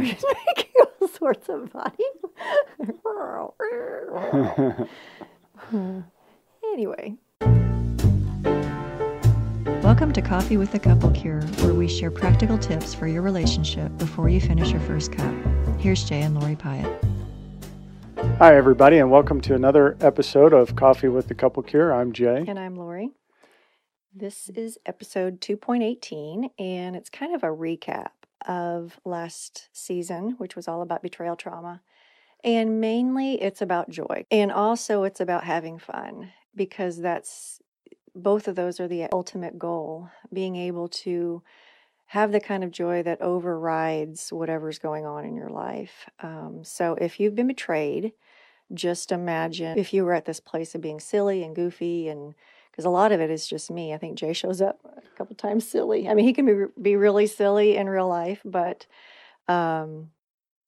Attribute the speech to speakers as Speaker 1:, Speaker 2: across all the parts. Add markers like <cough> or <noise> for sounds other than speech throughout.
Speaker 1: He's <laughs> making all sorts of body. <laughs> anyway.
Speaker 2: Welcome to Coffee with the Couple Cure, where we share practical tips for your relationship before you finish your first cup. Here's Jay and Lori Pyatt.
Speaker 3: Hi, everybody, and welcome to another episode of Coffee with the Couple Cure. I'm Jay.
Speaker 1: And I'm Lori. This is episode 2.18, and it's kind of a recap of last season, which was all about betrayal trauma. And mainly it's about joy. And also it's about having fun because that's both of those are the ultimate goal being able to have the kind of joy that overrides whatever's going on in your life. Um, so if you've been betrayed, just imagine if you were at this place of being silly and goofy and because a lot of it is just me. I think Jay shows up a couple times silly. I mean, he can be be really silly in real life, but um,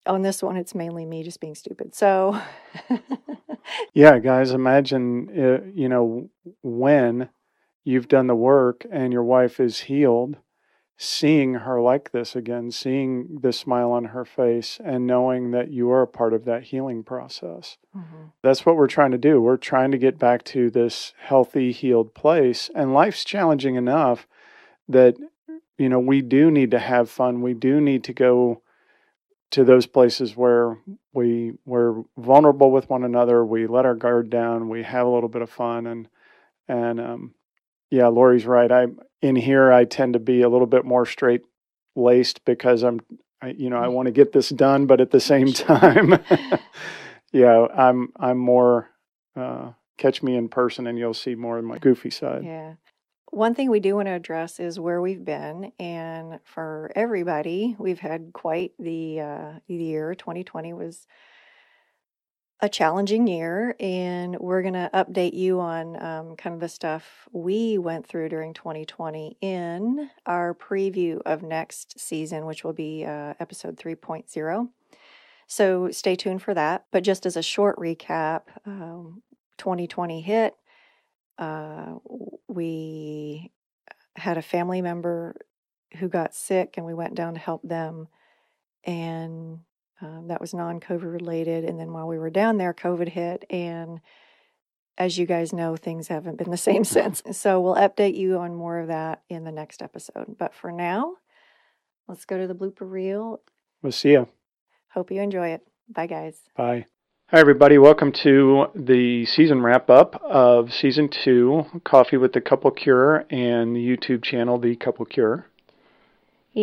Speaker 1: on this one, it's mainly me just being stupid. So, <laughs>
Speaker 3: yeah, guys, imagine uh, you know when you've done the work and your wife is healed seeing her like this again, seeing the smile on her face, and knowing that you are a part of that healing process. Mm-hmm. That's what we're trying to do. We're trying to get back to this healthy, healed place. And life's challenging enough that, you know, we do need to have fun. We do need to go to those places where we we're vulnerable with one another. We let our guard down. We have a little bit of fun, and and um, yeah, Lori's right. I'm in here I tend to be a little bit more straight laced because I'm I, you know, I mm. want to get this done, but at the same time, <laughs> <laughs> yeah, I'm I'm more uh, catch me in person and you'll see more of my goofy side.
Speaker 1: Yeah. One thing we do want to address is where we've been, and for everybody, we've had quite the uh, year. 2020 was a challenging year, and we're going to update you on um, kind of the stuff we went through during 2020 in our preview of next season, which will be uh, episode 3.0. So stay tuned for that. But just as a short recap, um, 2020 hit. Uh, we had a family member who got sick, and we went down to help them. And um, that was non COVID related. And then while we were down there, COVID hit. And as you guys know, things haven't been the <laughs> same since. So we'll update you on more of that in the next episode. But for now, let's go to the blooper reel.
Speaker 3: We'll see you.
Speaker 1: Hope you enjoy it. Bye, guys.
Speaker 3: Bye. Hi, everybody. Welcome to the season wrap up of season two Coffee with the Couple Cure and the YouTube channel, The Couple Cure.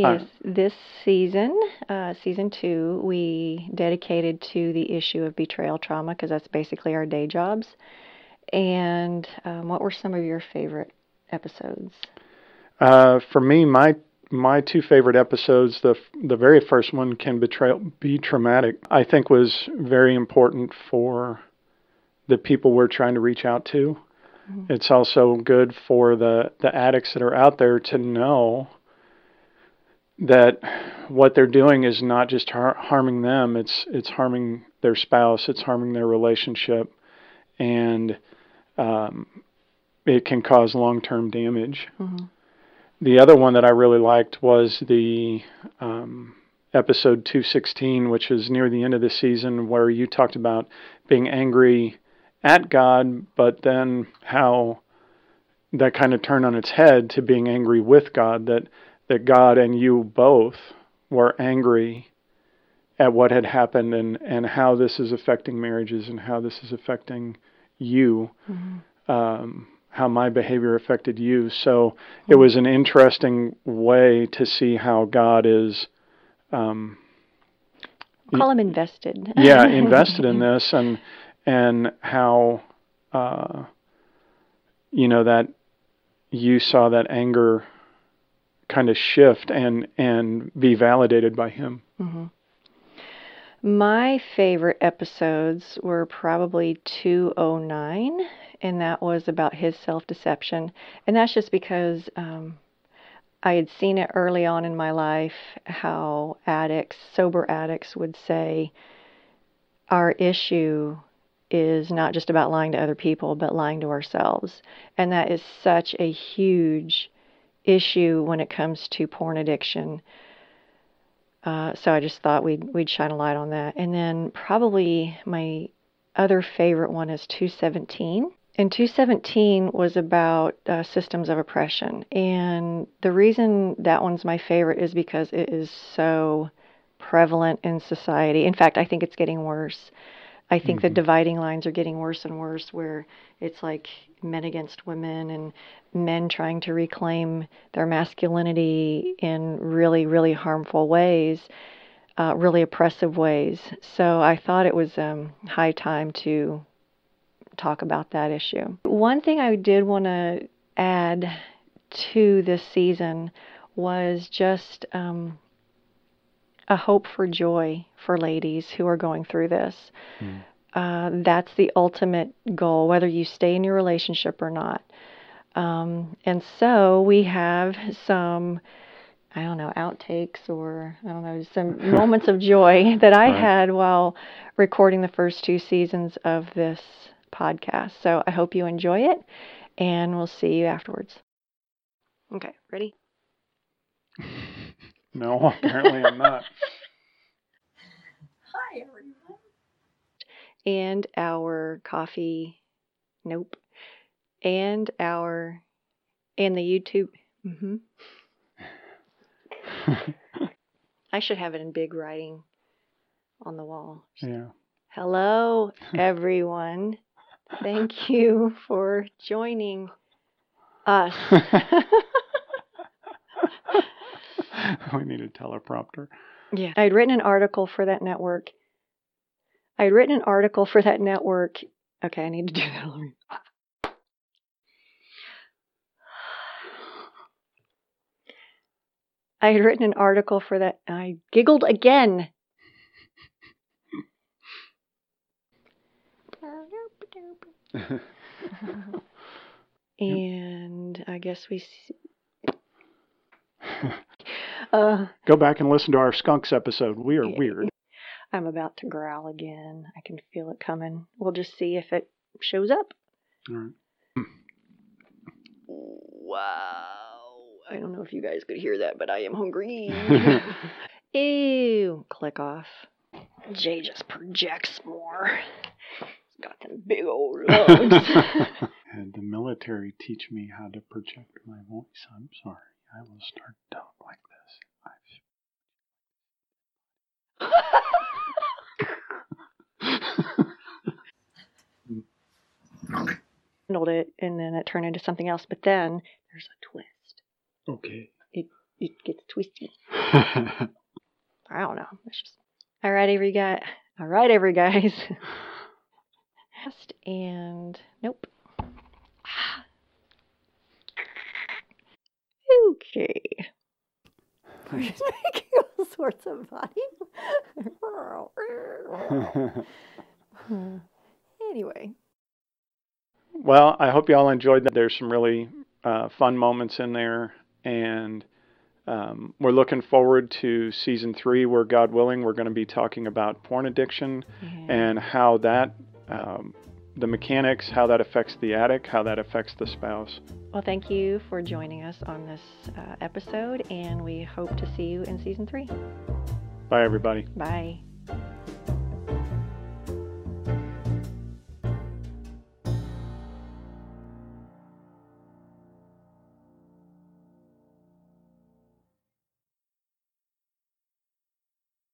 Speaker 1: Yes, this season, uh, season two, we dedicated to the issue of betrayal trauma because that's basically our day jobs. And um, what were some of your favorite episodes?
Speaker 3: Uh, for me, my my two favorite episodes, the the very first one, can betray be traumatic. I think was very important for the people we're trying to reach out to. Mm-hmm. It's also good for the the addicts that are out there to know that what they're doing is not just har- harming them; it's it's harming their spouse, it's harming their relationship, and um, it can cause long-term damage. Mm-hmm. The other one that I really liked was the um, episode 216, which is near the end of the season, where you talked about being angry at God, but then how that kind of turned on its head to being angry with God. That that God and you both were angry at what had happened and, and how this is affecting marriages and how this is affecting you, mm-hmm. um, how my behavior affected you. So mm-hmm. it was an interesting way to see how God is. Um,
Speaker 1: will call him invested.
Speaker 3: yeah, invested <laughs> in this and and how uh, you know that you saw that anger kind of shift and and be validated by him. Mm-hmm.
Speaker 1: My favorite episodes were probably 209, and that was about his self deception. And that's just because um, I had seen it early on in my life how addicts, sober addicts, would say, Our issue is not just about lying to other people, but lying to ourselves. And that is such a huge issue when it comes to porn addiction. Uh, so I just thought we'd we'd shine a light on that. And then probably my other favorite one is 217. And 217 was about uh, systems of oppression. And the reason that one's my favorite is because it is so prevalent in society. In fact, I think it's getting worse. I think the dividing lines are getting worse and worse, where it's like men against women and men trying to reclaim their masculinity in really, really harmful ways, uh, really oppressive ways. So I thought it was um, high time to talk about that issue. One thing I did want to add to this season was just um, a hope for joy for ladies who are going through this.
Speaker 3: Mm.
Speaker 1: Uh, that's the ultimate goal, whether you stay in your relationship or not. Um, and so we have some, I don't know, outtakes or I don't know, some <laughs> moments of joy that I
Speaker 3: Right.
Speaker 1: had while recording the first two seasons of this podcast. So I hope you enjoy it, and we'll see you afterwards. Okay, ready?
Speaker 3: No, <laughs> apparently I'm not.
Speaker 1: Hi, everyone. And our coffee, nope. And our, and the YouTube. Mm hmm. <laughs> I should have it in big writing on the wall.
Speaker 3: yeah.
Speaker 1: Hello, everyone. Thank <laughs> you for joining us.
Speaker 3: We need a teleprompter.
Speaker 1: Yeah. I'd written an article for that network. I'd written an article for that network. Okay, I need to do that. all right. I had written an article for that. I giggled again. <laughs> <laughs> and I guess we. Uh,
Speaker 3: Go back and listen to our skunks episode. We are weird.
Speaker 1: I'm about to growl again. I can feel it coming. We'll just see if it shows up.
Speaker 3: All right.
Speaker 1: Wow. I don't know if you guys could hear that, but I am hungry. <laughs> Ew. Click off. Jay just projects more. He's got them big old lungs. <laughs> <laughs>
Speaker 3: Had the military teach me how to project my voice. I'm sorry. I will start to talk like this.
Speaker 1: Handled it, and then it turned into something else. But then there's a twist.
Speaker 3: okay.
Speaker 1: It it gets twisty. <laughs> I don't know. It's just all right, every guy. All right, every guys. <laughs> and nope. Okay. We're just making all sorts of body. <laughs> anyway,
Speaker 3: well, I hope you all enjoyed that. There's some really uh, fun moments in there, and um, we're looking forward to season three, where God willing, we're going to be talking about porn addiction
Speaker 1: yeah.
Speaker 3: and how that, um, the mechanics, how that affects the addict, how that affects the spouse.
Speaker 1: well, thank you for joining us on this uh, episode, and we hope to see you in season three.
Speaker 3: Bye, everybody.
Speaker 1: Bye.